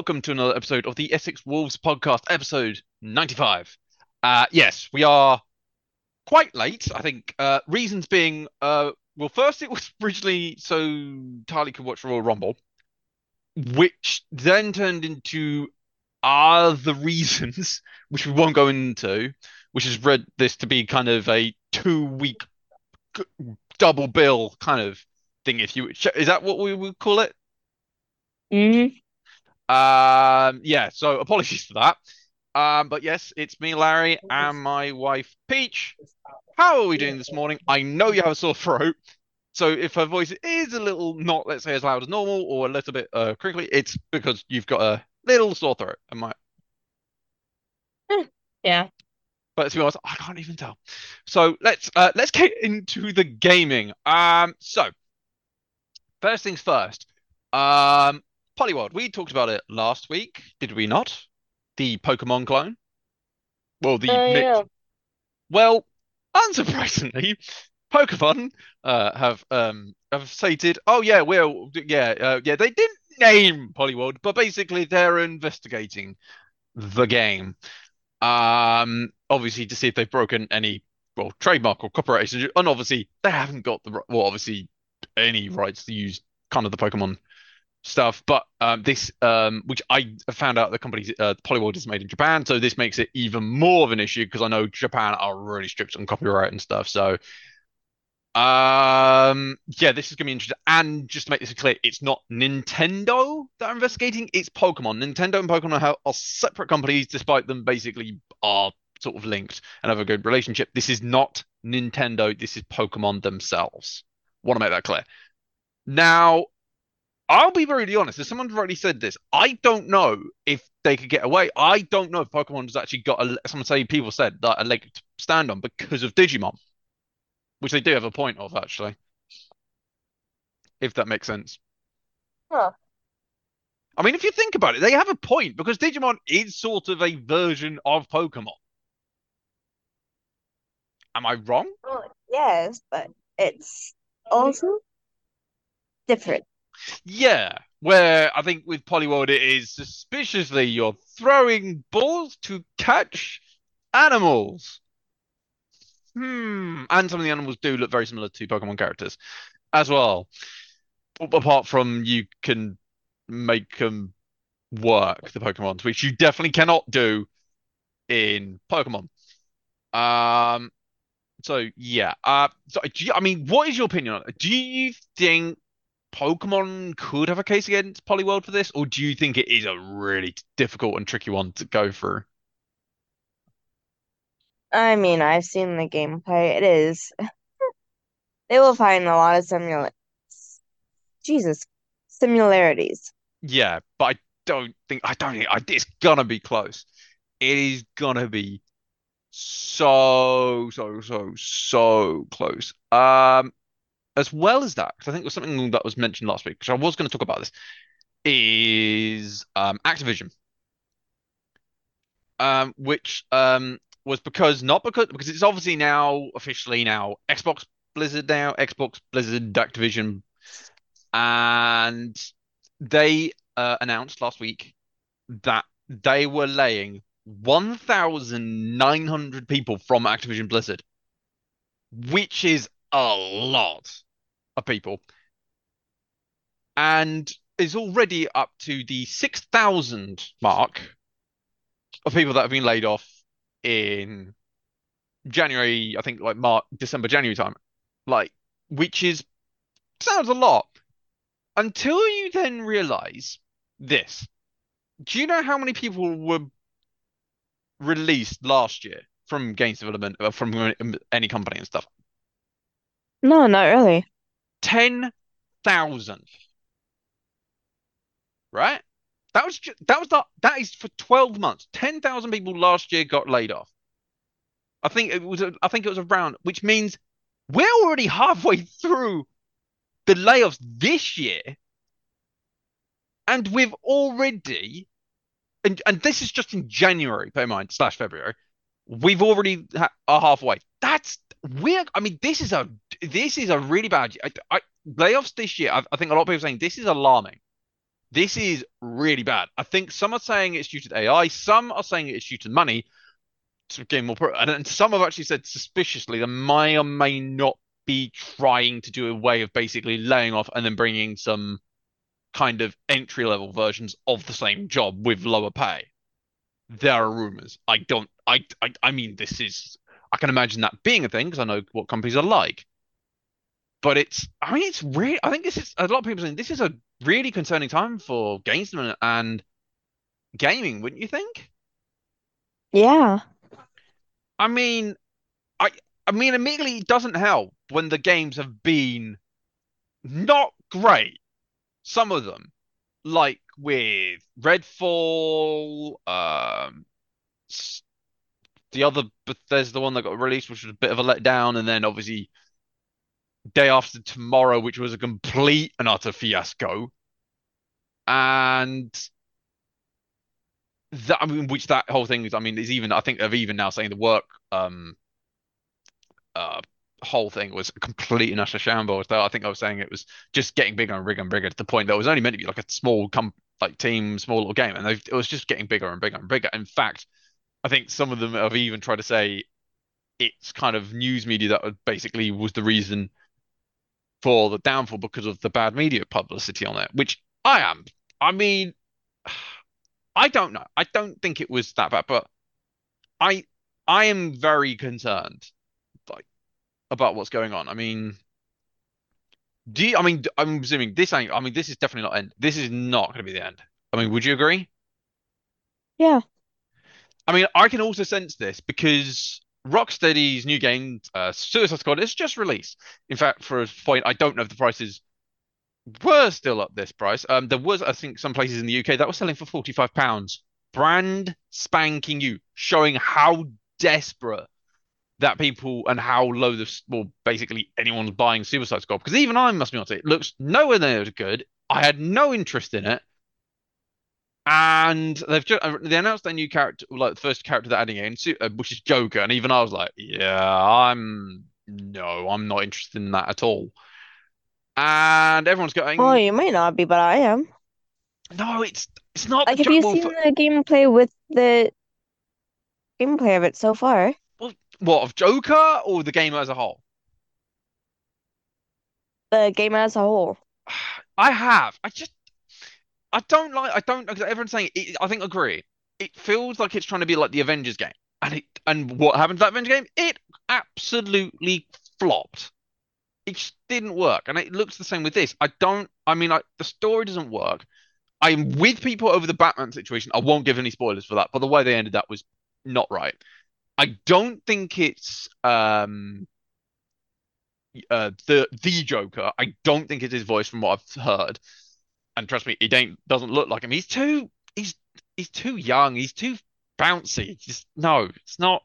welcome to another episode of the Essex Wolves podcast, episode 95. Uh, yes, we are quite late, I think. Uh, reasons being, uh, well, first it was originally so Tarly could watch Royal Rumble, which then turned into other reasons, which we won't go into, which has read this to be kind of a two week double bill kind of thing. If you is that what we would call it? hmm Um, yeah. So apologies for that. Um, but yes, it's me, Larry, and my wife, Peach. How are we doing this morning? I know you have a sore throat, so if her voice is a little not, let's say, as loud as normal or a little bit uh crinkly, it's because you've got a little sore throat. Am I? Yeah. But to be honest, I can't even tell. So let's uh, let's get into the gaming. Um, so first things first. Um, Poliwag, we talked about it last week, did we not? The Pokemon clone. Well, the mix- yeah. well, unsurprisingly, Pokemon uh, have um have stated, oh yeah, we're yeah uh, yeah they didn't name Poliwag, but basically they're investigating the game. Um, obviously to see if they've broken any well trademark or copyright, and obviously they haven't got the well obviously any rights to use kind of the Pokemon stuff. But um, this um, which I found out the company uh, Poliwag is made in Japan, so this makes it even more of an issue because I know Japan are really strict on copyright and stuff. So um, yeah, this is gonna be interesting. And just to make this clear, it's not Nintendo that are investigating, it's Pokemon. Nintendo and Pokemon are, are separate companies, despite them basically are sort of linked and have a good relationship. This is not Nintendo, this is Pokemon themselves. Want to make that clear. Now, I'll be really honest, as someone's already said this, I don't know if they could get away. I don't know if Pokemon has actually got a someone say people said that a leg to stand on because of Digimon. Which they do have a point of, actually. If that makes sense. Huh. I mean, if you think about it, they have a point because Digimon is sort of a version of Pokemon. Am I wrong? Well, yes, but it's also different. Yeah. Where I think with Poliwag it is suspiciously you're throwing balls to catch animals. Hmm. And some of the animals do look very similar to Pokemon characters as well. Apart from you can make them work, the Pokemons, which you definitely cannot do in Pokemon. Um, so yeah. Uh, so you, I mean, what is your opinion? Do you think Pokemon could have a case against Poliwag for this, or do you think it is a really difficult and tricky one to go through? I mean, I've seen the gameplay. It is. They will find a lot of simula Jesus, similarities. Yeah, but I don't think I don't think I, it's gonna be close. It is gonna be so so so so close. Um, as well as that, because I think it was something that was mentioned last week, because I was going to talk about this, is um Activision. Um, which um was because not because because it's obviously now officially now Xbox Blizzard now Xbox Blizzard Activision, and they uh, announced last week that they were laying 1,900 people from Activision Blizzard, which is a lot of people, and is already up to the 6,000 mark of people that have been laid off in January, I think like March, December, January time. Like, which is sounds a lot until you then realize this. Do you know how many people were released last year from games development, uh, from any company and stuff? No, not really. 10,000. Right? That was that was the that is for 12 months. 10,000 people last year got laid off. I think it was a, I think it was around, which means we're already halfway through the layoffs this year, and we've already, and and this is just in January, bear in mind, slash February. We've already ha are halfway. That's weird. I mean, this is a this is a really bad. I, I, layoffs this year. I, I think a lot of people are saying this is alarming. This is really bad. I think some are saying it's due to AI, some are saying it's due to money to more pro, and, and some have actually said suspiciously that may or may not be trying to do a way of basically laying off and then bringing some kind of entry level versions of the same job with lower pay. There are rumors. I don't. I. I, I mean, this is. I can imagine that being a thing because I know what companies are like. But it's. I mean, it's really. I think this is a lot of people saying this is a really concerning time for gamesmen and gaming, wouldn't you think? Yeah. I mean, I. I mean, immediately it doesn't help when the games have been not great. Some of them, like with Redfall, um, the other Bethesda the one that got released, which was a bit of a letdown, and then obviously Day After Tomorrow, which was a complete and utter fiasco, and that I mean, which that whole thing is, I mean, is even I think of even now saying the work um uh whole thing was a complete and utter shambles. Though I think I was saying it was just getting bigger and bigger and bigger to the point that it was only meant to be like a small com like team, small little game, and it was just getting bigger and bigger and bigger. In fact, I think some of them have even tried to say it's kind of news media that basically was the reason for the downfall because of the bad media publicity on it, which I am. I mean, I don't know. I don't think it was that bad, but I I am very concerned like about what's going on. I mean, do you, I mean I'm assuming this ain't I mean this is definitely not end. This is not going to be the end. I mean, would you agree? Yeah. I mean, I can also sense this because Rocksteady's new game, uh, Suicide Squad, is just released. In fact, for a point, I don't know if the prices were still up this price. Um, there was, I think, some places in the UK that were selling for 45 pounds, brand spanking new, showing how desperate that people and how low the well, basically anyone's buying Suicide Squad. Because even I must be honest, it looks nowhere near as good. I had no interest in it. And they've just they announced their new character, like the first character they're adding in, uh, which is Joker. And even I was like, yeah, I'm no, I'm not interested in that at all. And everyone's Well, going, you might not be, but I am. no, it's it's not Like, have jo you well, seen for, the gameplay with the gameplay of it so far? What of Joker or the game as a whole? The game as a whole. I have. I just I don't like. I don't. Everyone's saying. It, I think I agree. It feels like it's trying to be like the Avengers game, and it and what happened to that Avengers game? It absolutely flopped. It just didn't work, and it looks the same with this. I don't. I mean, like the story doesn't work. I'm with people over the Batman situation. I won't give any spoilers for that, but the way they ended that was not right. I don't think it's um uh the the Joker. I don't think it's his voice from what I've heard. And trust me, it ain't doesn't look like him. He's too he's he's too young. He's too bouncy. Just no, it's not.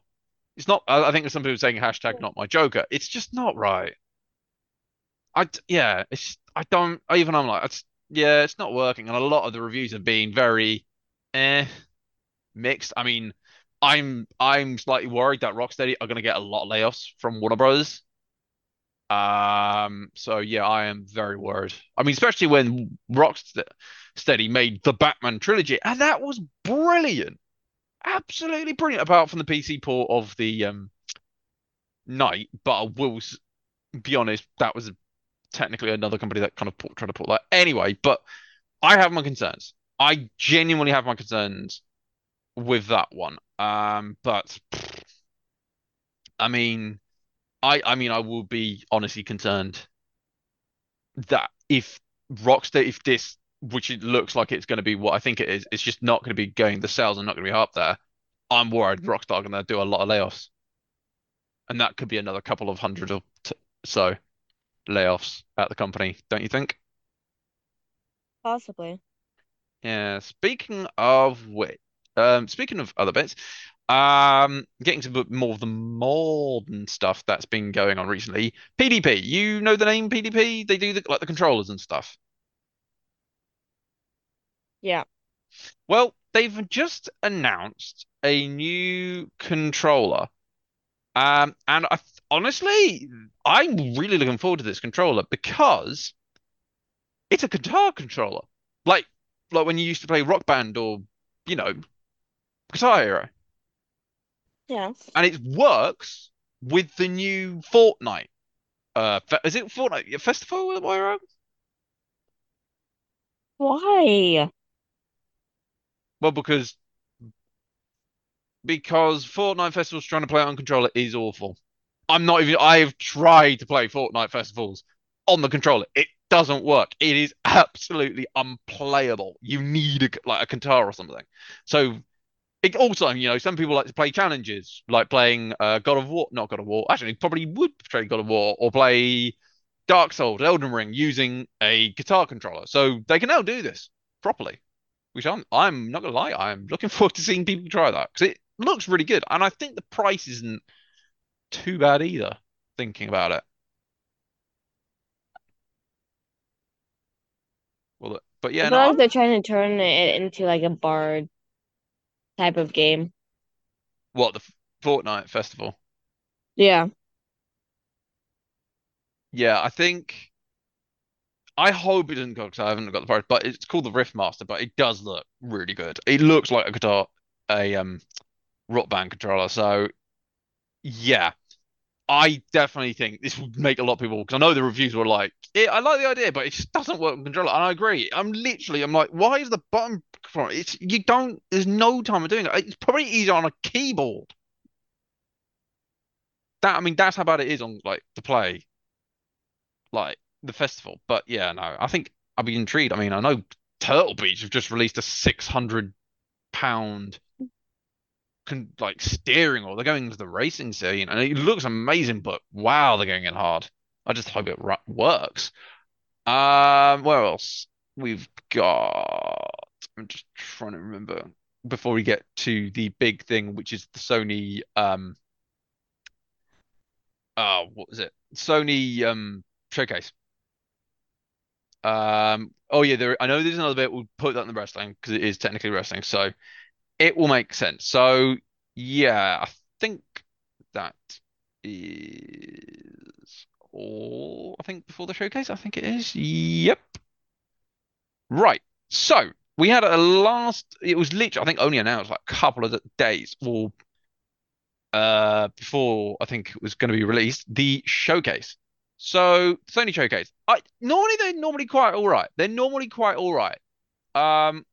It's not. I, think there's some people saying hashtag not my Joker. It's just not right. I yeah. It's I don't. Even I'm like it's yeah. It's not working. And a lot of the reviews have been very eh mixed. I mean, I'm I'm slightly worried that Rocksteady are going to get a lot of layoffs from Warner Brothers. Um, so yeah, I am very worried. I mean, especially when Rocksteady made the Batman trilogy, and that was brilliant, absolutely brilliant. Apart from the PC port of the um Night, but I will be honest, that was technically another company that kind of put, tried to put that anyway. But I have my concerns. I genuinely have my concerns with that one. Um, but I mean, I I mean, I will be honestly concerned that if Rockstar, if this, which it looks like it's going to be what I think it is, it's just not going to be going, the sales are not going to be up there. I'm worried Rockstar are going to do a lot of layoffs, and that could be another couple of hundred or t so layoffs at the company, don't you think? Possibly. Yeah. Speaking of which, um, speaking of other bits, um, getting to more of the modern stuff that's been going on recently. PDP, you know the name PDP? They do the, like the controllers and stuff. Yeah. Well, they've just announced a new controller. Um, and I honestly, I'm really looking forward to this controller because it's a guitar controller. Like like when you used to play Rock Band or you know Guitar Hero, Yeah. and it works with the new Fortnite. Uh, fe- is it Fortnite Festival? Am I wrong? Why? Well, because because Fortnite Festival's trying to play it on controller is awful. I'm not even. I've tried to play Fortnite festivals on the controller. It doesn't work. It is absolutely unplayable. You need a, like a guitar or something. So it also, you know, some people like to play challenges, like playing uh, God of War. Not God of War. Actually, probably would play God of War or play Dark Souls, Elden Ring using a guitar controller. So they can now do this properly, which I'm I'm not gonna lie, I'm looking forward to seeing people try that because it looks really good, and I think the price isn't too bad either. Thinking about it, well, but I yeah, feel no, like I'm they're trying to turn it into like a bard type of game. what the Fortnite festival. Yeah. Yeah, I think I hope it doesn't go because I haven't got the price, but it's called the Riffmaster, but it does look really good. It looks like a guitar, a um rock band controller. So yeah. I definitely think this would make a lot of people because I know the reviews were like, yeah, I like the idea, but it just doesn't work on controller. And I agree. I'm literally, I'm like, why is the button? It's you don't. There's no time of doing it. It's probably easier on a keyboard. That I mean, that's how bad it is on like to play like the festival. But yeah, no, I think I'd be intrigued. I mean, I know Turtle Beach have just released a 600 pound con like steering or They're going into the racing scene, and it looks amazing. But wow, they're going in hard. I just hope it ru- works. Um, where else? We've got. I'm just trying to remember before we get to the big thing, which is the Sony. Um, oh, what was it? Sony um showcase. Um, oh yeah, there. I know there's another bit. We'll put that in the wrestling because it is technically wrestling, so it will make sense. So yeah, I think that is all. I think before the showcase, I think it is. Yep. Right. So we had a last. It was literally, I think, only announced like a couple of days or uh before I think it was going to be released. The showcase. So Sony showcase. I normally they're normally quite all right. They're normally quite all right. Um.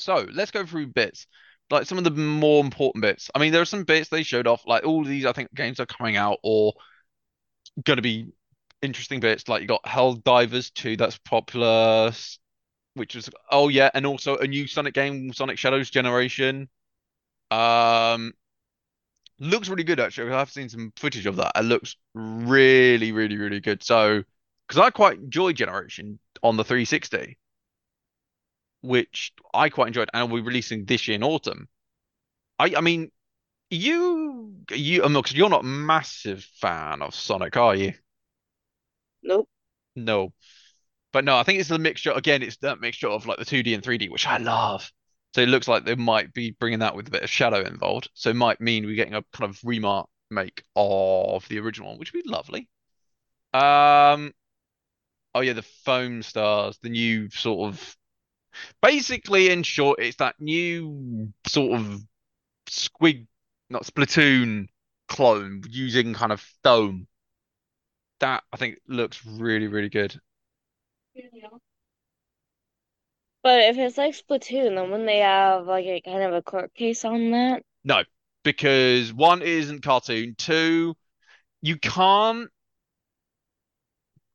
So let's go through bits. Like some of the more important bits. I mean, there are some bits they showed off. Like all these, I think games are coming out or going to be interesting bits. Like you got Helldivers 2, that's popular, which was oh yeah, and also a new Sonic game, Sonic Shadows Generation. Um, looks really good actually. I've seen some footage of that. It looks really, really, really good. So, because I quite enjoy Generation on the 360, which I quite enjoyed, and we're releasing this year in autumn. I, I mean, you, you, because you're not a massive fan of Sonic, are you? Nope. No. But no, I think it's the mixture. Again, it's that mixture of like the 2D and 3D, which I love. So it looks like they might be bringing that with a bit of shadow involved. So it might mean we're getting a kind of remake of the original one, which would be lovely. Um, oh yeah, the Foam Stars, the new sort of basically in short, it's that new sort of squig, not Splatoon clone using kind of foam. That I think looks really, really good. But if it's like Splatoon, then wouldn't they have like a kind of a court case on that? No, because one it isn't cartoon. Two, you can't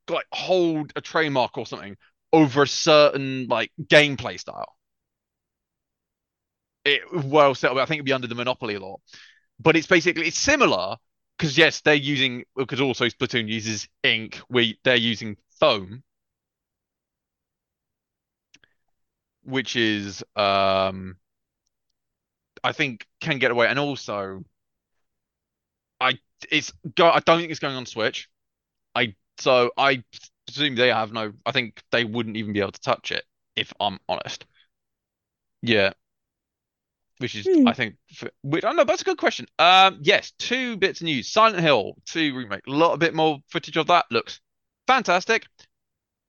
like hold a trademark or something over a certain like gameplay style. It well set up. I think it'd be under the Monopoly law, but it's basically it's similar because yes, they're using because also Splatoon uses ink. We they're using foam, which is um I think can get away, and also I it's go I don't think it's going on Switch. I so I presume they have no. I think they wouldn't even be able to touch it if I'm honest. Yeah, which is Hmm. I think. For, which, I don't know. That's a good question. Um, yes, two bits of news. Silent Hill 2 remake. A lot a bit more footage of that. Looks fantastic.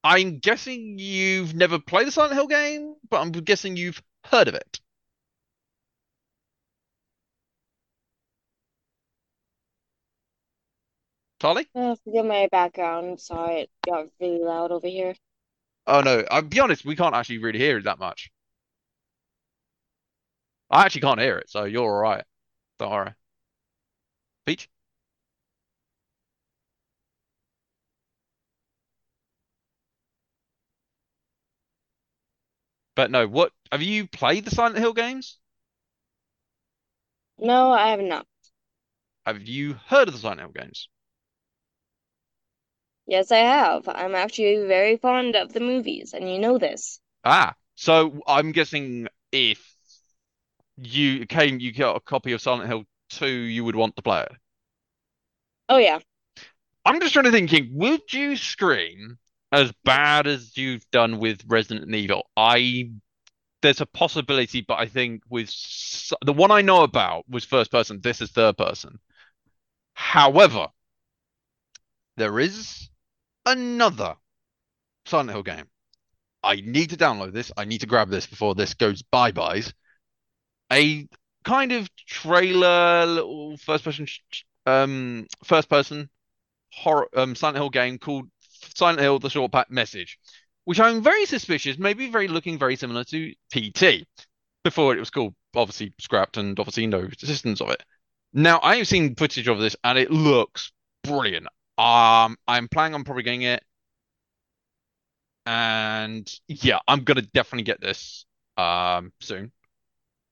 I'm guessing you've never played the Silent Hill game, but I'm guessing you've heard of it. Charlie? Oh, forgive my background. Sorry, it got really loud over here. Oh no, I'll be honest, we can't actually really hear it that much. I actually can't hear it, so you're all right. Don't worry. Peach? But no, what have you played the Silent Hill games? No, I have not. Have you heard of the Silent Hill games? Yes, I have. I'm actually very fond of the movies, and you know this. Ah, so I'm guessing if you came, you got a copy of Silent Hill 2, you would want to play it. Oh yeah. I'm just trying to thinking, would you scream as bad as you've done with Resident Evil? I there's a possibility, but I think with the one I know about was first person. This is third person. However, there is another Silent Hill game. I need to download this. I need to grab this before this goes bye-byes. A kind of trailer, little first person, um, first person horror, um, Silent Hill game called Silent Hill: The Short Pack Message, which I'm very suspicious, maybe very looking very similar to PT. Before it was called, obviously scrapped, and obviously no existence of it. Now I have seen footage of this, and it looks brilliant. Um, I'm planning on probably getting it, and yeah, I'm gonna definitely get this um soon.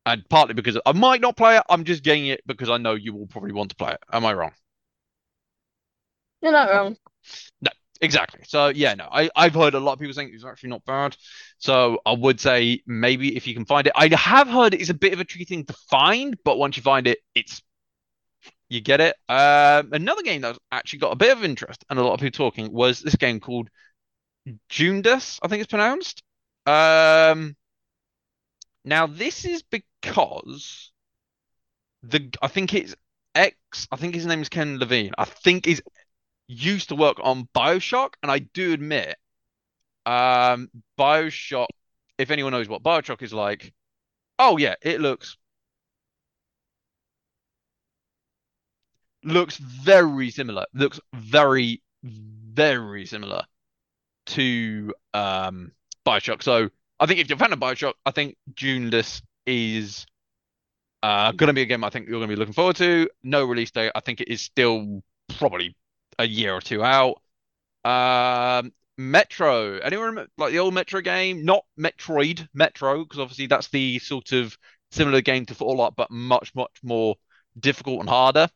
And partly because I might not play it, I'm just getting it because I know you will probably want to play it. Am I wrong? You're not wrong. No, exactly. So yeah, no, I I've heard a lot of people saying it's actually not bad. So I would say maybe if you can find it, I have heard it's a bit of a tricky thing to find, but once you find it, it's you get it. Um, another game that's actually got a bit of interest and a lot of people talking was this game called Judas, I think it's pronounced. Um, now this is because the I think it's X. I think his name is Ken Levine. I think he's used to work on BioShock, and I do admit, um, BioShock. If anyone knows what BioShock is like, oh yeah, it looks looks very similar. Looks very very similar to um BioShock. So I think if you're a fan of BioShock, I think Judas is uh gonna be a game I think you're gonna be looking forward to. No release date. I think it is still probably a year or two out. Um Metro. Anyone remember like the old Metro game? Not Metroid, Metro, because obviously that's the sort of similar game to Fallout, but much, much more difficult and harder.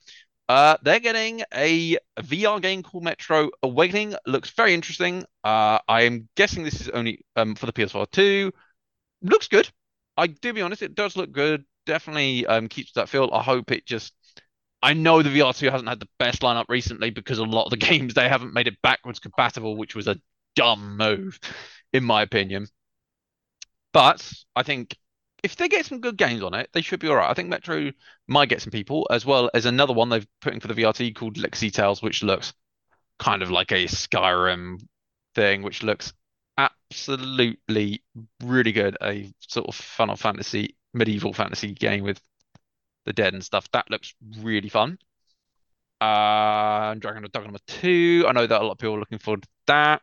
Uh, they're getting a VR game called Metro Awakening. Looks very interesting. Uh, I am guessing this is only um for the PS4 2. Looks good. I do be honest, it does look good. Definitely um keeps that feel. I hope it just. I know the VR2 hasn't had the best lineup recently because a lot of the games they haven't made it backwards compatible, which was a dumb move, in my opinion. But I think if they get some good games on it, they should be all right. I think Metro might get some people, as well as another one they've put in for the VRT called Legacy Tales, which looks kind of like a Skyrim thing, which looks absolutely really good. A sort of Final Fantasy, medieval fantasy game with the dead and stuff. That looks really fun. Uh, Dragon of Dogma 2. I know that a lot of people are looking forward to that.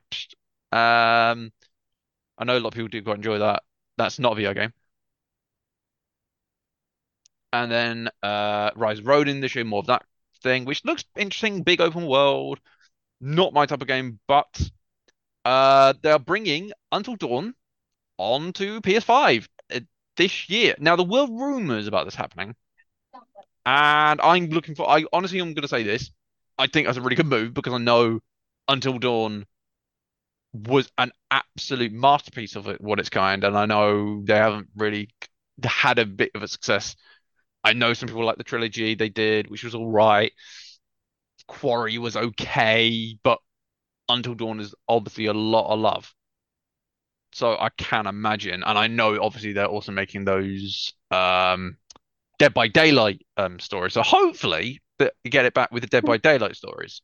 Um, I know a lot of people do quite enjoy that. That's not a VR game. And then uh, Rise of Ronin, they show more of that thing, which looks interesting, big open world. Not my type of game, but uh, they're bringing Until Dawn onto PS5 uh, this year. Now there were rumors about this happening, and I'm looking for. I honestly, I'm going to say this. I think that's a really good move because I know Until Dawn was an absolute masterpiece of it, what its kind, and I know they haven't really had a bit of a success. I know some people like the trilogy they did, which was all right. Quarry was okay, but Until Dawn is obviously a lot of love. So I can imagine, and I know obviously they're also making those um Dead by Daylight um stories. So hopefully that you get it back with the Dead by Daylight stories.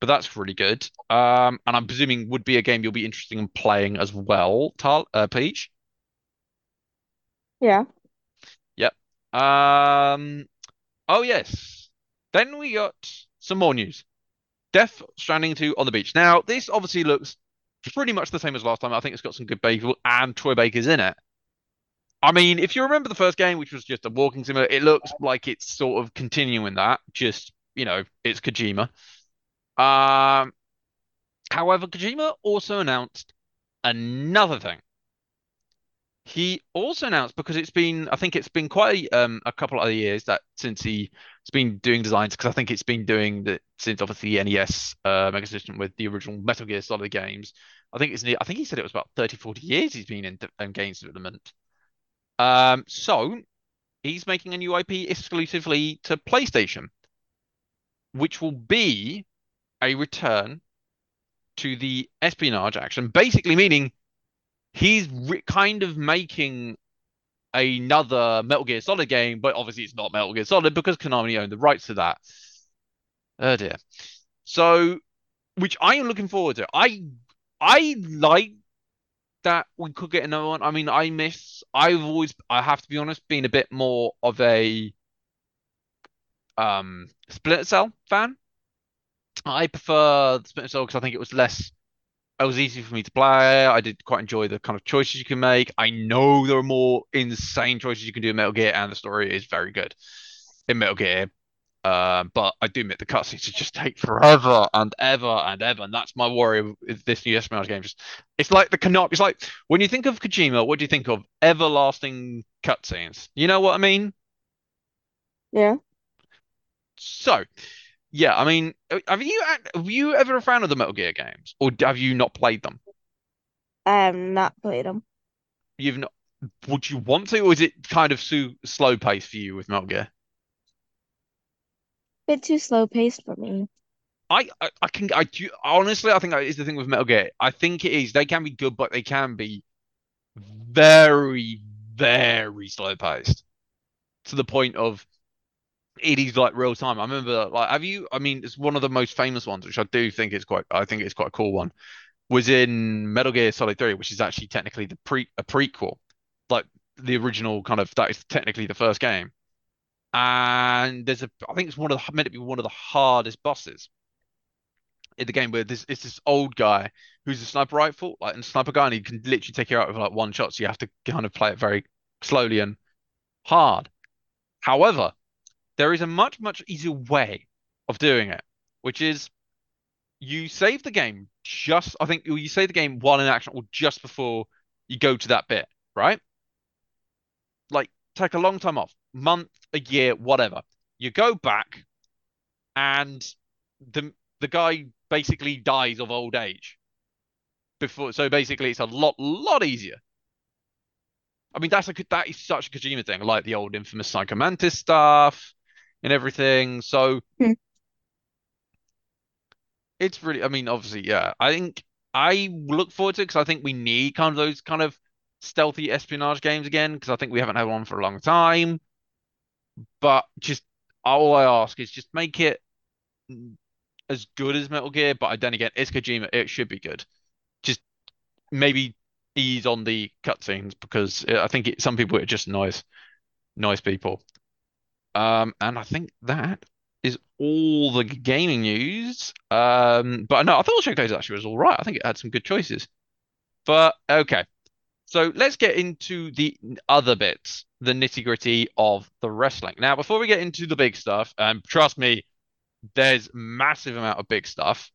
but that's really good. Um, and I'm presuming would be a game you'll be interested in playing as well, Tal, uh, Peach. Yeah. Um, oh yes. Then we got some more news. Death Stranding 2 on the beach. Now, this obviously looks pretty much the same as last time. I think it's got some good people and Troy Baker's in it. I mean, if you remember the first game, which was just a walking simulator, it looks like it's sort of continuing that. Just, you know, it's Kojima. Um, however, Kojima also announced another thing. He also announced because it's been, I think it's been quite a, um, a couple of years that since he's been doing designs, because I think it's been doing that since obviously NES uh, Mega System with the original Metal Gear Solid games. I think it's, I think he said it was about 30, 40 years he's been in, in games development. Um, so he's making a new IP exclusively to PlayStation, which will be a return to the espionage action, basically meaning he's kind of making another Metal Gear Solid game, but obviously it's not Metal Gear Solid because Konami owned the rights to that. Oh dear. So, which I am looking forward to. I I like that we could get another one. I mean, I miss. I've always, I have to be honest, been a bit more of a um Splinter Cell fan. I prefer Splinter Cell because I think it was less. It was easy for me to play. I did quite enjoy the kind of choices you can make. I know there are more insane choices you can do in Metal Gear, and the story is very good in Metal Gear. Uh, but I do admit the cutscenes just take forever and ever and ever, and that's my worry with this new espionage game. Just it's like the Konami. It's like when you think of Kojima, what do you think of? Everlasting cutscenes. You know what I mean? Yeah. So, yeah, I mean, uh, have you have you ever a fan of the Metal Gear games, or have you not played them? I have not played them. You've not. Would you want to, or is it kind of so slow paced for you with Metal Gear? Bit too slow paced for me. I, I, I can I do honestly I think that is the thing with Metal Gear. I think it is they can be good, but they can be very very slow paced to the point of it is like real time. I remember like have you? I mean, it's one of the most famous ones, which I do think is quite. I think it's quite a cool one. Was in Metal Gear Solid 3, which is actually technically the pre a prequel, like the original kind of that is technically the first game and there's a I think it's one of the meant to be one of the hardest bosses in the game where this it's this old guy who's a sniper rifle like and sniper guy and he can literally take you out with like one shot so you have to kind of play it very slowly and hard however there is a much much easier way of doing it which is you save the game just I think you save the game while in action or just before you go to that bit right like take a long time off month, a year, whatever. You go back, and the the guy basically dies of old age. Before, so basically, it's a lot lot easier. I mean, that's a that is such a Kojima thing, like the old infamous Psycho Mantis stuff and everything. So Hmm. it's really, I mean, obviously, yeah. I think I look forward to it because I think we need kind of those kind of stealthy espionage games again because I think we haven't had one for a long time. But just all I ask is just make it as good as Metal Gear. But I then again, it's Kojima. It should be good. Just maybe ease on the cutscenes because I think it, some people are just nice, nice people. Um, and I think that is all the gaming news. Um, but no, I thought Showcase actually was all right. I think it had some good choices. But okay, so let's get into the other bits, the nitty gritty of the wrestling. Now, before we get into the big stuff, and trust me, there's massive amount of big stuff.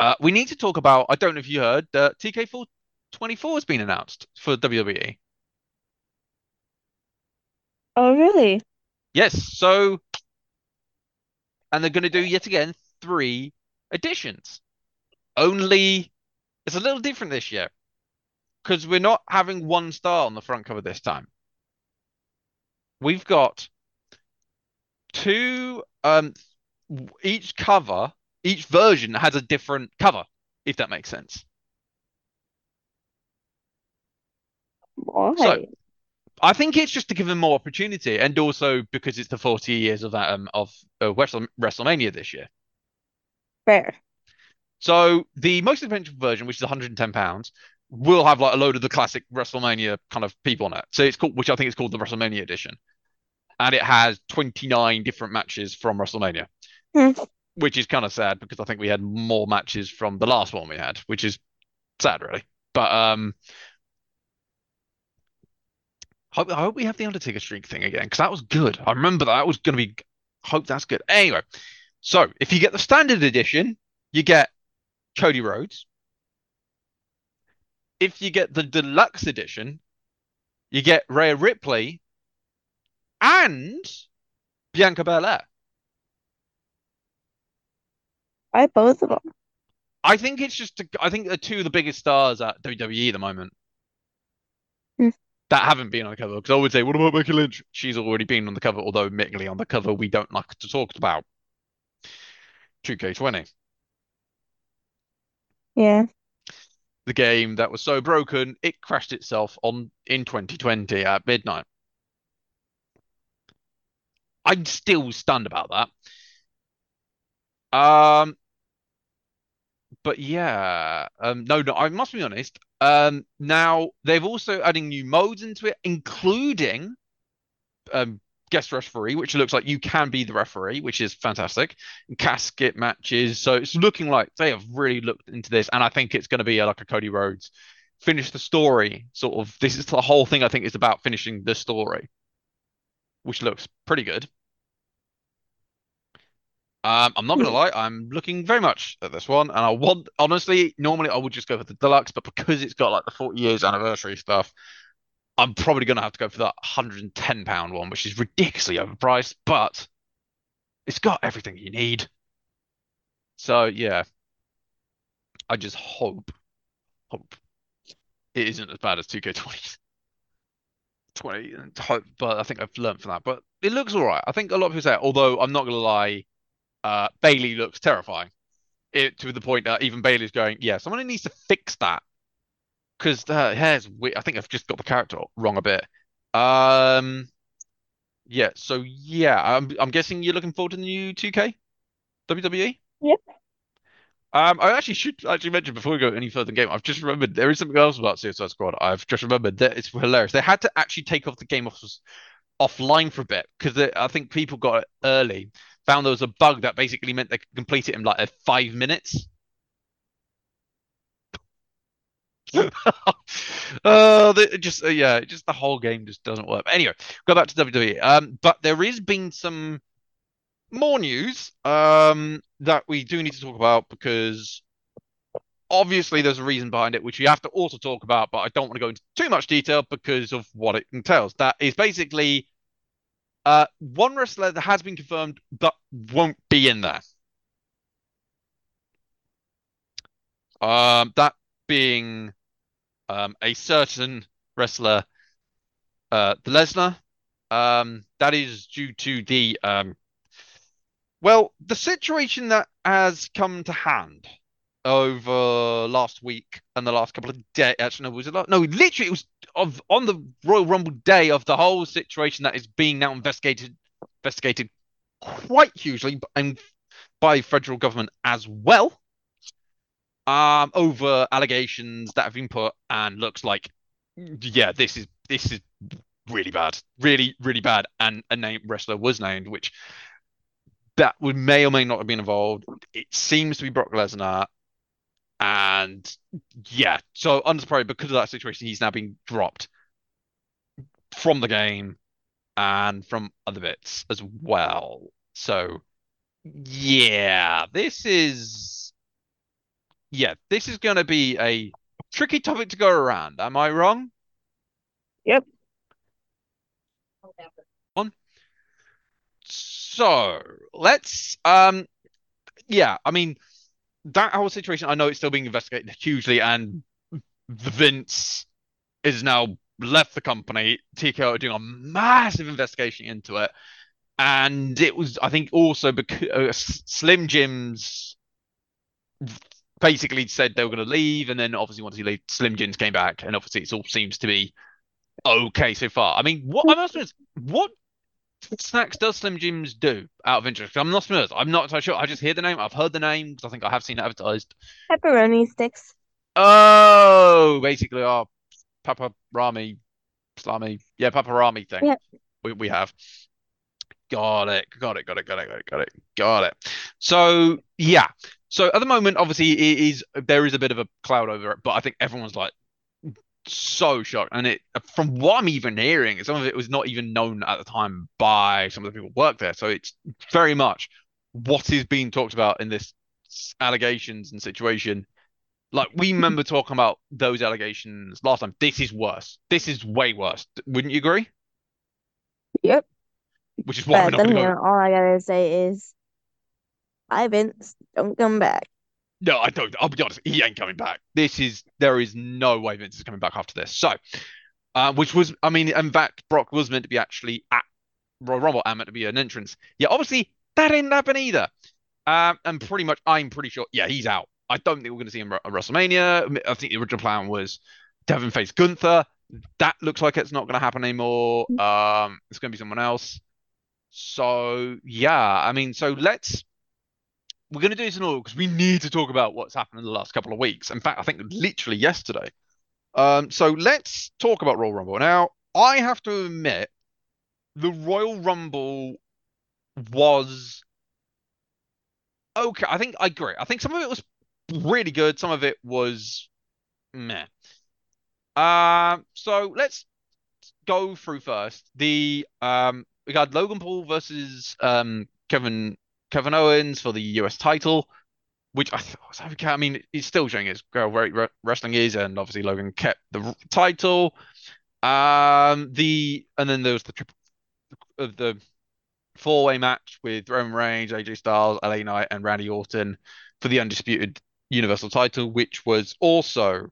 Uh, we need to talk about. I don't know if you heard that TK4 24 has been announced for WWE. Oh, really? Yes, so and they're going to do yet again three editions. Only it's a little different this year because we're not having one star on the front cover this time. We've got two um each cover, each version has a different cover, if that makes sense. Why? So I think it's just to give them more opportunity, and also because it's the 40 years of that um of uh, WrestleMania this year. Fair. So the most expensive version, which is 110 pounds, will have like a load of the classic WrestleMania kind of people on it. So it's called, which I think is called the WrestleMania edition, and it has 29 different matches from WrestleMania, Hmm. which is kind of sad because I think we had more matches from the last one we had, which is sad really. But um, hope, I hope we have the Undertaker streak thing again because that was good. I remember that was going to be. Hope that's good. Anyway, so if you get the standard edition, you get Cody Rhodes. If you get the deluxe edition, you get Rhea Ripley and Bianca Belair. Buy both of them. I think it's just I think they're two of the biggest stars at WWE at the moment Hmm. That haven't been on the cover. Because I would say, what about Becky Lynch? She's already been on the cover, although admittedly on the cover we don't like to talk about. 2K20, Yeah. the game that was so broken it crashed itself on in 2020 at midnight. I'm still stunned about that. Um, but yeah, um, no, no, I must be honest. Um, now they've also adding new modes into it, including um guest referee, which looks like you can be the referee, which is fantastic. Casket matches, so it's looking like they have really looked into this, and I think it's going to be a, like a Cody Rhodes finish the story sort of. This is the whole thing. I think is about finishing the story, which looks pretty good. Um, I'm not gonna lie, I'm looking very much at this one, and I want honestly, normally I would just go for the deluxe, but because it's got like the 40 years anniversary stuff, I'm probably gonna have to go for that 110 pound one, which is ridiculously overpriced, but it's got everything you need. So yeah, I just hope, hope it isn't as bad as 2K20. 20 and hope, but I think I've learned from that. But it looks all right. I think a lot of people say, although I'm not gonna lie, uh, Bayley looks terrifying. It to the point that even Bayley's going, yeah, someone needs to fix that because her hair's weird. I think I've just got the character wrong a bit. Um, yeah. So yeah, I'm I'm guessing you're looking forward to the new 2K WWE. Yep. Um, I actually should actually mention before we go any further in the game, I've just remembered there is something else about Suicide Squad. I've just remembered that it's hilarious. They had to actually take off the game off offline for a bit because I think people got it early, found there was a bug that basically meant they could complete it in like five minutes. uh, just uh, yeah, just the whole game just doesn't work. Anyway, go back to WWE. Um, but there is been some more news um that we do need to talk about because obviously there's a reason behind it which we have to also talk about, but I don't want to go into too much detail because of what it entails. That is basically uh one wrestler that has been confirmed but won't be in there. Um, that being um a certain wrestler, uh, the Lesnar. Um, that is due to the um well, the situation that has come to hand over last week and the last couple of days. Actually, no, was it? Last, no, literally, it was of on the Royal Rumble day of the whole situation that is being now investigated, investigated quite hugely and by federal government as well. Um, over allegations that have been put, and looks like, yeah, this is this is really bad, really, really bad. And a name wrestler was named, which that would may or may not have been involved. It seems to be Brock Lesnar. And yeah, so unsurprised because of that situation, he's now been dropped from the game and from other bits as well. So yeah, this is yeah, this is going to be a tricky topic to go around. Am I wrong? Yep. On. So let's um yeah, I mean that whole situation, I know it's still being investigated hugely, and Vince is now left the company. TKO are doing a massive investigation into it, and it was, I think, also because uh, Slim Jim's basically said they were going to leave, and then obviously once he left, Slim Jims came back, and obviously it all seems to be okay so far. I mean, what I'm asking is, what snacks does Slim Jims do out of interest? I'm not familiar. I'm not so sure. I just hear the name. I've heard the name because I think I have seen it advertised. Pepperoni sticks. Oh, basically our Papa Rami, Salami, yeah, Papa Rami thing. Yep. We we have. Got it, got it, got it, got it, got it, got it, got it. So yeah. So at the moment, obviously, it is there is a bit of a cloud over it, but I think everyone's like so shocked. And it, from what I'm even hearing, some of it was not even known at the time by some of the people who work there. So it's very much what is being talked about in this allegations and situation. Like we remember talking about those allegations last time. This is worse. This is way worse. Wouldn't you agree? Yep. Which is why we're But not then to again, all I gotta say is, hi Vince, don't come back. No, I don't. I'll be honest. He ain't coming back. This is there is no way Vince is coming back after this. So, uh, which was, I mean, in fact, Brock was meant to be actually at Royal Rumble and meant to be an entrance. Yeah, obviously that didn't happen either. Um, and pretty much, I'm pretty sure. Yeah, he's out. I don't think we're going to see him at WrestleMania. I think the original plan was Devin face Gunther. That looks like it's not going to happen anymore. Um, it's going to be someone else. So yeah, I mean, so let's we're going to do this in order because we need to talk about what's happened in the last couple of weeks. In fact, I think literally yesterday. Um, so let's talk about Royal Rumble. Now, I have to admit, the Royal Rumble was okay. I think I agree. I think some of it was really good. Some of it was meh. Um, so let's go through first. The um, we got Logan Paul versus um Kevin Kevin Owens for the US title, which I I mean, he's still showing his how great wrestling is, and obviously Logan kept the title. Um, the and then there was the triple of the four-way match with Roman Reigns, AJ Styles, LA Knight, and Randy Orton for the undisputed Universal title, which was also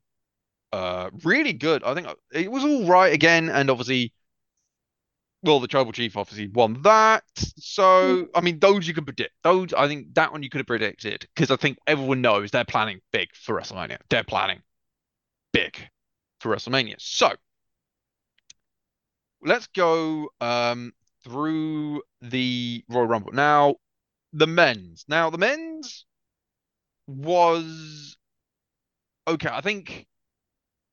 uh really good. I think it was all right again, and obviously well, the tribal chief obviously won that. So, I mean, those you can predict. Those, I think that one you could have predicted because I think everyone knows they're planning big for WrestleMania. They're planning big for WrestleMania. So, let's go um, through the Royal Rumble. Now, the men's. Now, the men's was okay. I think.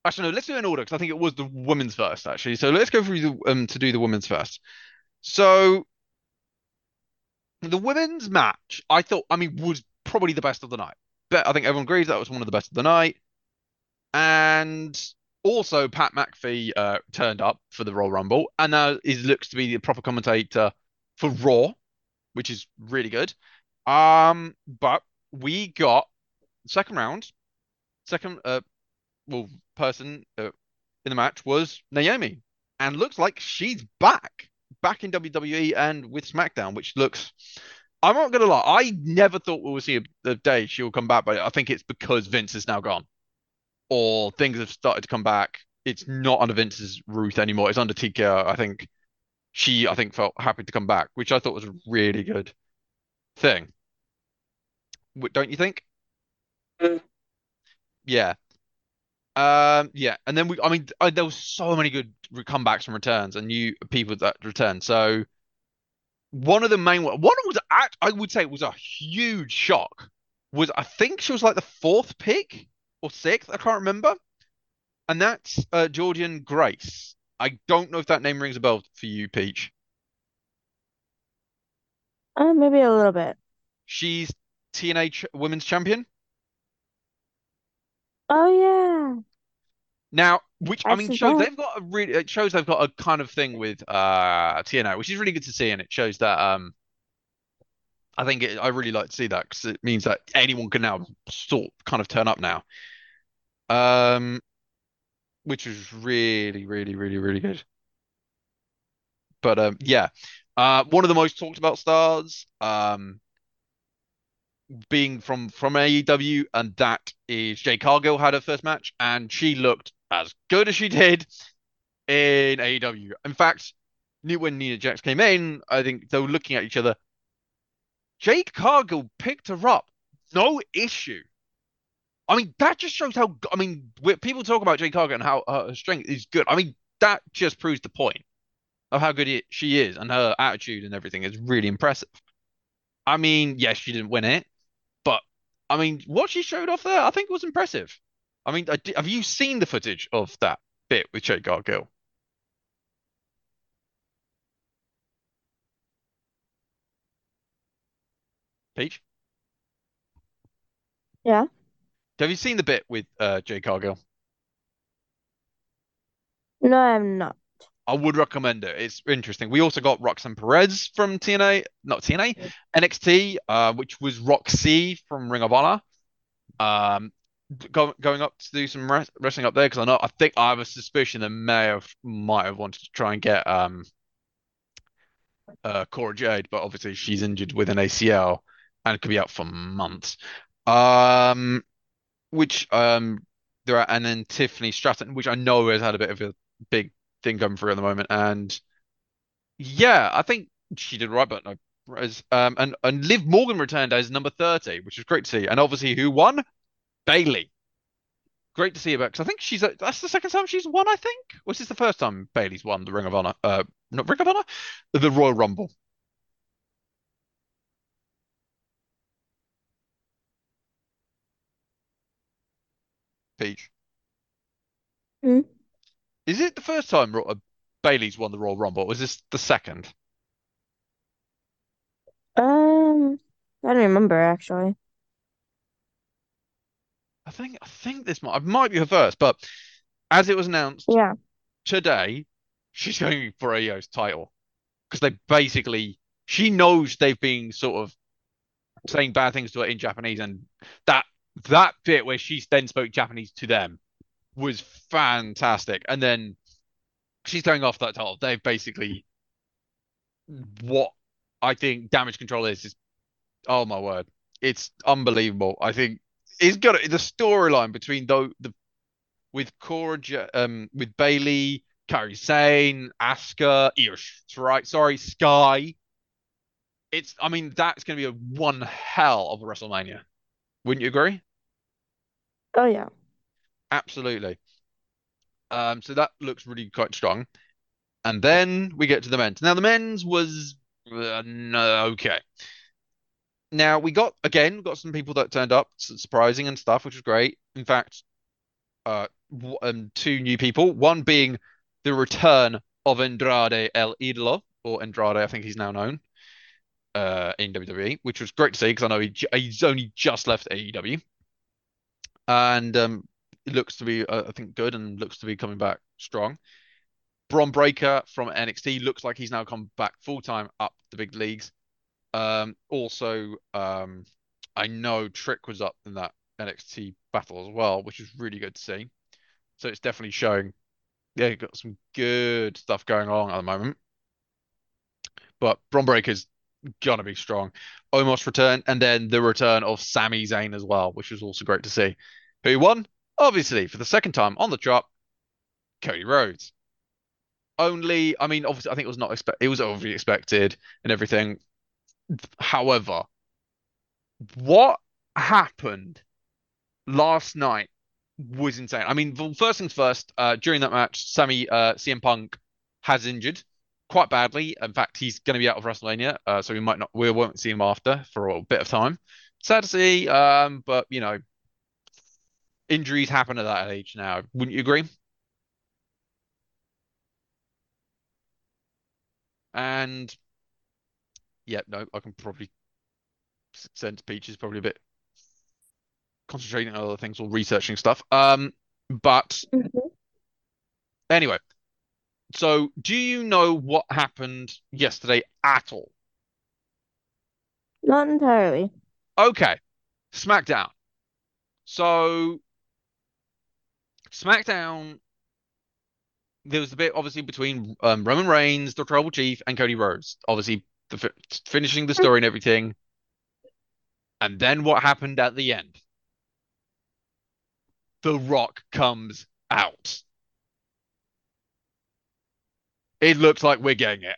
Actually, no, let's do it in order because I think it was the women's first, actually. So let's go through the um to do the women's first. So the women's match, I thought, I mean, was probably the best of the night. But I think everyone agrees that was one of the best of the night. And also, Pat McAfee uh, turned up for the Royal Rumble, and now he looks to be the proper commentator for Raw, which is really good. Um, but we got second round, second uh, well, person uh, in the match was Naomi, and looks like she's back, back in WWE and with SmackDown, which looks. I'm not gonna lie, I never thought we would see the day she will come back, but I think it's because Vince is now gone, or things have started to come back. It's not under Vince's roof anymore. It's under TKO. I think she, I think, felt happy to come back, which I thought was a really good thing. Don't you think? Mm. Yeah. Um, yeah, and then we, I mean, I, there was so many good comebacks and returns and new people that returned. So one of the main one, was act, I would say it was a huge shock. Was I think she was like the fourth pick or sixth, I can't remember. And that's uh, Jordynne Grace. I don't know if that name rings a bell for you, Peach. Uh, maybe a little bit. She's TNA ch Women's Champion Oh yeah, now, which I I mean shows that. they've got a really it shows they've got a kind of thing with uh TNA, which is really good to see, and it shows that um. I think it, I really like to see that because it means that anyone can now sort kind of turn up now. Um, which is really, really, really, really good. But um, yeah, uh, one of the most talked about stars, um, being from from AEW, and that is Jade Cargill had her first match, and she looked as good as she did in AEW. In fact, when Nia Jax came in, I think they were looking at each other. Jade Cargill picked her up, no issue. I mean, that just shows how. I mean, people talk about Jade Cargill and how her strength is good. I mean, that just proves the point. of how good she is, and her attitude and everything is really impressive. I mean, yes, she didn't win it, but I mean, what she showed off there, I think was impressive. I mean, have you seen the footage of that bit with Jade Cargill? Peach? Yeah. Have you seen the bit with uh, Cargill? No, I'm not. I would recommend it. It's interesting. We also got Roxanne Perez from TNA, not TNA, NXT, uh, which was Roxy from Ring of Honor. Um, go, going up to do some wrestling up there because I know I think I have a suspicion that may have might have wanted to try and get um uh Cora Jade, but obviously she's injured with an ACL and could be out for months. Um, which um there are and then Tiffany Stratton, which I know has had a bit of a big thing coming through at the moment, and yeah, I think she did right, but no. As, um, and and Liv Morgan returned as number 30, which was great to see. And obviously, who won? Bayley. Great to see her back because I think she's that's the second time she's won. I think was this the first time Bayley's won the Ring of Honor? Uh, not Ring of Honor, the Royal Rumble. Peach. Hmm? Is it the first time uh, Bayley's won the Royal Rumble? Or was this the second? Um, I don't remember actually. I think I think this might might be her first, but as it was announced Yeah. today, she's going for IYO's title because they basically she knows they've been sort of saying bad things to her in Japanese, and that that bit where she then spoke Japanese to them was fantastic. And then she's going off that title. They've basically what I think damage control is is oh my word, it's unbelievable. I think it's got the storyline between though the with Cora um with Bayley, Kairi Sane, Asuka, Irish, right? Sorry, Sky. It's I mean that's going to be a one hell of a WrestleMania. Wouldn't you agree? Oh yeah. Absolutely. Um, so that looks really quite strong. And then we get to the men's. Now the men's was uh, no, okay. Now we got again got some people that turned up, surprising and stuff, which was great. In fact, uh, um, two new people. One being the return of Andrade El Idolo, or Andrade, I think he's now known, uh, in WWE, which was great to see because I know he, he's only just left AEW, and um, it looks to be, uh, I think, good and looks to be coming back strong. Bron Breakker from NXT looks like he's now come back full time up the big leagues. Um, also, um, I know Trick was up in that NXT battle as well, which is really good to see. So it's definitely showing, yeah, got some good stuff going on at the moment. But Bron Breakker's gonna be strong. Omos return, and then the return of Sami Zayn as well, which was also great to see. Who won? Obviously, for the second time on the drop, Cody Rhodes. Only, I mean, obviously, I think it was not expect, it was overly expected and everything. However, what happened last night was insane. I mean, first things first, uh, during that match, Sammy, uh, CM Punk has injured quite badly. In fact, he's going to be out of WrestleMania, uh, so we might not, we won't see him after for a bit of time. Sad to see, um, but you know, injuries happen at that age now. Wouldn't you agree? And yeah, no, I can probably sense Peach is probably a bit concentrating on other things or researching stuff. Um, but Mm-hmm. anyway, so do you know what happened yesterday at all? Not entirely. Okay, SmackDown. So SmackDown, there was a bit obviously between um, Roman Reigns, the Tribal Chief, and Cody Rhodes. Obviously, the, finishing the story and everything. And then what happened at the end? The Rock comes out. It looks like we're getting it.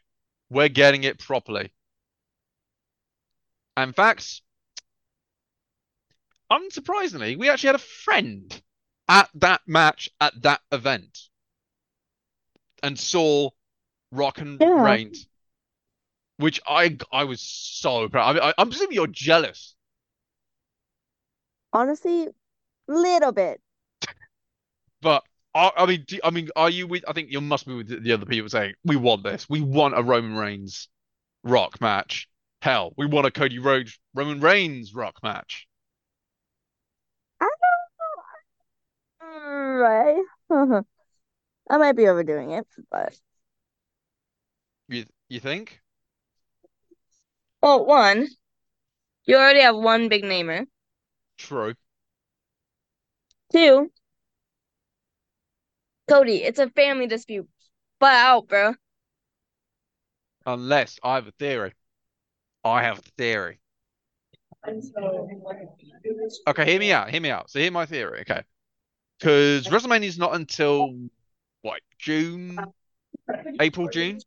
We're getting it properly. And facts, unsurprisingly, we actually had a friend at that match at that event and saw Rock and Yeah. Reigns, which I I was so proud. I mean, I, I'm assuming you're jealous, Honestly, little bit. but I, I mean, do, I mean, are you with? I think you must be with the- the other people saying we want this. We want a Roman Reigns Rock match. Hell, we want a Cody Rhodes Roman Reigns Rock match. I don't know. Right. I might be overdoing it, but You you think? Well, one, you already have one big namer. True. Two, Cody, it's a family dispute. But out, bro. Unless I have a theory. I have a theory. Okay, hear me out. Hear me out. So hear my theory. Okay, because WrestleMania is not until what June, April, June.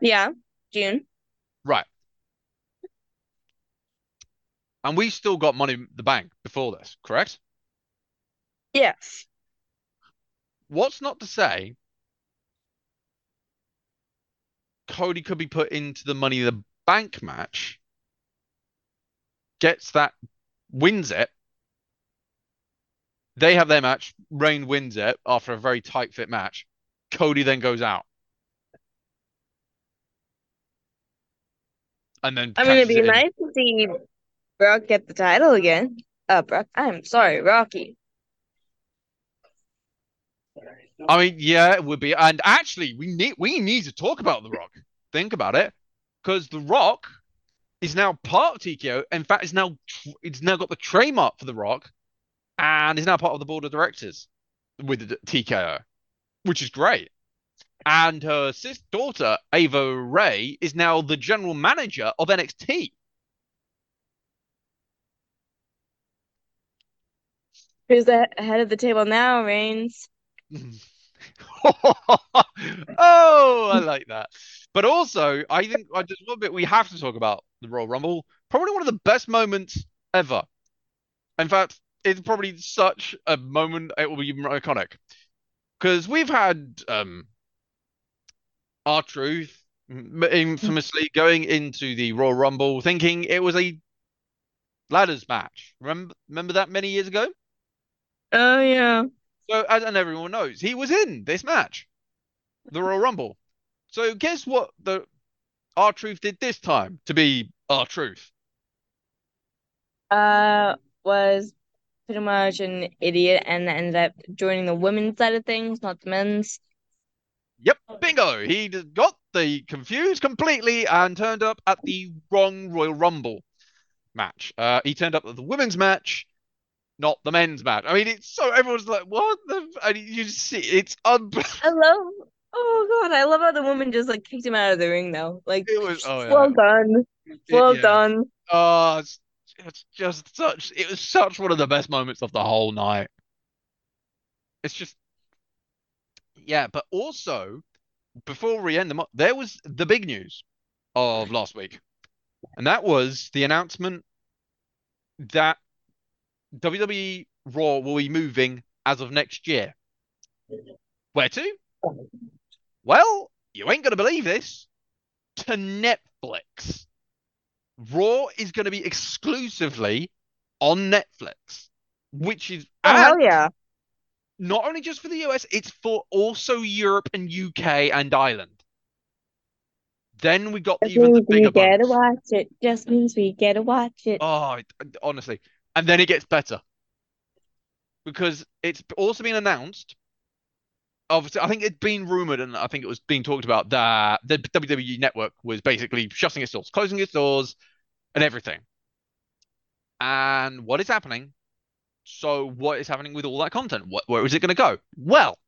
Yeah, June. Right. And we still got Money in the Bank before this, correct? Yes. What's not to say Cody could be put into the Money in the Bank match, gets that, wins it. They have their match. Reign wins it after a very tight fit match. Cody then goes out. And then I mean, it'd be it nice to see Brock get the title again. Uh, Brock, I'm sorry, Rocky. I mean, yeah, it would be. And actually, we need we need to talk about The Rock. Think about it, because The Rock is now part of TKO. In fact, it's now it's now got the trademark for The Rock, and is now part of the board of directors with the TKO, which is great. And her sis daughter Ava Raine is now the general manager of NXT. Who's the head of the table now, Reigns? oh, I like that. But also, I think uh, just one bit we have to talk about the Royal Rumble. Probably one of the best moments ever. In fact, it's probably such a moment it will be iconic because we've had um R-Truth infamously going into the Royal Rumble thinking it was a ladders match. Remember, remember that many years ago? Oh yeah. So, as and everyone knows, he was in this match, the Royal Rumble. So, guess what the R-Truth did this time to be R-Truth? Uh, was pretty much an idiot and ended up joining the women's side of things, not the men's. Yep, bingo. He got the confused completely and turned up at the wrong Royal Rumble match. Uh, he turned up at the women's match, not the men's match. I mean, it's so everyone's like, "What the?" f-" And you see it's un. I love. Oh God, I love how the woman just like kicked him out of the ring though. Like, It was oh yeah. well done, It- well yeah. done. Oh, it's, it's just such. It was such one of the best moments of the whole night. It's just, yeah. But also, before we end the mo- there was the big news of last week, and that was the announcement that WWE Raw will be moving as of next year. Where to? Well, you ain't gonna believe this. To Netflix. Raw is going to be exclusively on Netflix, which is Oh hell yeah! Not only just for the US, it's for also Europe and UK and Ireland. Then we got Just even the means we bigger get to watch it. Just means we get to watch it. Oh, honestly. And then it gets better. Because it's also been announced. Obviously, I think it's been rumored and I think it was being talked about that the WWE network was basically shutting its doors, closing its doors, and everything. And what is happening? So, what is happening with all that content? Where is it going to go? Well,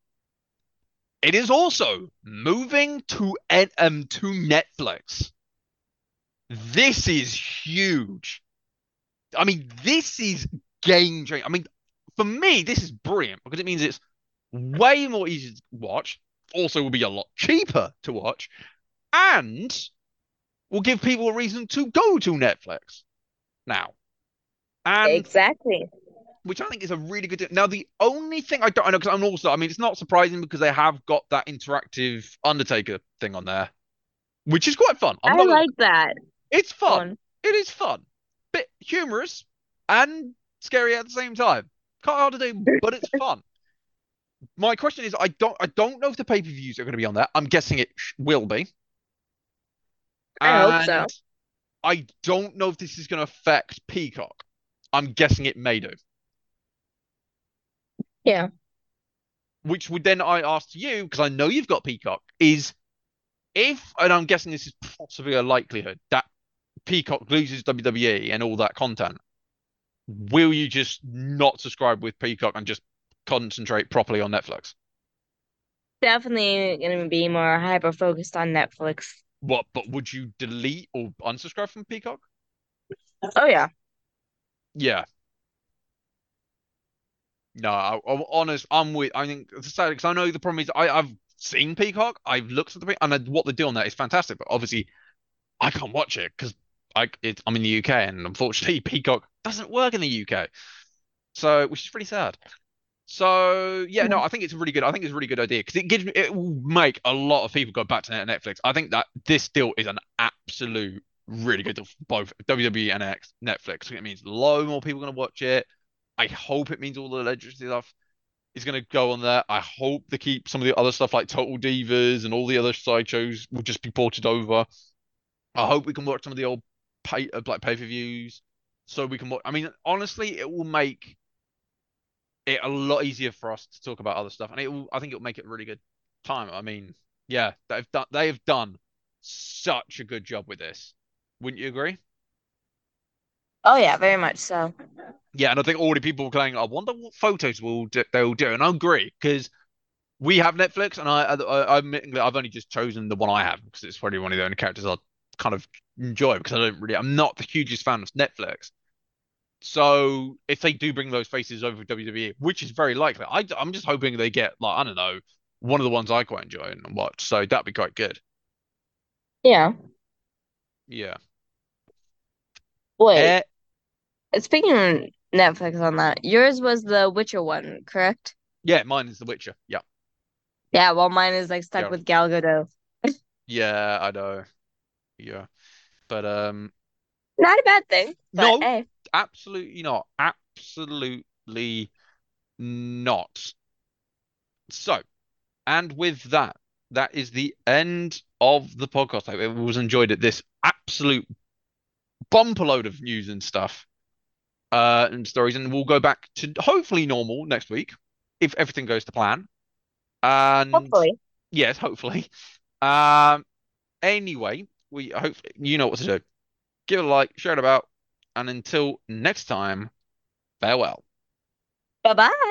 it is also moving to um to Netflix. This is huge. I mean, this is game changing. I mean, for me, this is brilliant because it means it's way more easy to watch. Also, will be a lot cheaper to watch, and will give people a reason to go to Netflix now. And Exactly. Which I think is a really good. Now, the only thing I don't I know because I'm also I mean it's not surprising because they have got that interactive Undertaker thing on there, which is quite fun. I'm I not gonna- like that it's fun. one. It is fun, bit humorous and scary at the same time. Quite hard to do, but it's fun. My question is, I don't I don't know if the pay per views are going to be on there. I'm guessing it will be. I hope so. I don't know if this is going to affect Peacock. I'm guessing it may do. Yeah. Which would then I ask you, because I know you've got Peacock, is if, and I'm guessing this is possibly a likelihood, that Peacock loses WWE and all that content, will you just not subscribe with Peacock and just concentrate properly on Netflix? Definitely gonna be more hyper focused on Netflix. What, but would you delete or unsubscribe from Peacock? Oh yeah. Yeah. No, I, I'm honest. I'm with. I think because I know the problem is I, I've seen Peacock. I've looked at the and I- what they do on that is fantastic. But obviously, I can't watch it because I it, I'm in the UK and unfortunately Peacock doesn't work in the UK. So, which is pretty sad. So yeah, no, hmm. I think it's a really good. I think it's a really good idea because it gives me. It will make a lot of people go back to Netflix. I think that this deal is an absolute really good deal for both WWE and X Netflix. It means a lot more people are going to watch it. I hope it means all the legacy stuff is going to go on there. I hope they keep some of the other stuff like Total Divas and all the other sideshows will just be ported over. I hope we can watch some of the old pay uh, like pay per views, so we can watch. I mean, honestly, it will make it a lot easier for us to talk about other stuff, and it will. I think it will make it a really good time. I mean, yeah, they've done they have done such a good job with this. Wouldn't you agree? Oh yeah, very much so. Yeah, and I think already people were going, I wonder what photos will do, they'll do, and I agree because we have Netflix, and I, I, I admit that I've only just chosen the one I have because it's probably one of the only characters I kind of enjoy because I don't really, I'm not the hugest fan of Netflix. So if they do bring those faces over to WWE, which is very likely, I, I'm just hoping they get like I don't know one of the ones I quite enjoy and watch, so that'd be quite good. Yeah. Yeah. Wait. Eh, Speaking of Netflix on that, yours was the Witcher one, correct? yeah, mine is The Witcher. Yeah. Yeah, well mine is like stuck Yeah. with Gal Gadot. Yeah, I know. Yeah. But um Not a bad thing, No. hey. Absolutely not. Absolutely not. So, and with that, that is the end of the podcast. I hope everyone's enjoyed it. This absolute bumper load of news and stuff, uh, and stories, and we'll go back to hopefully normal next week if everything goes to plan. And Hopefully. yes, hopefully. Um, anyway, we hope you know what to do. Give it a like, share it about, and until next time, farewell. Bye bye.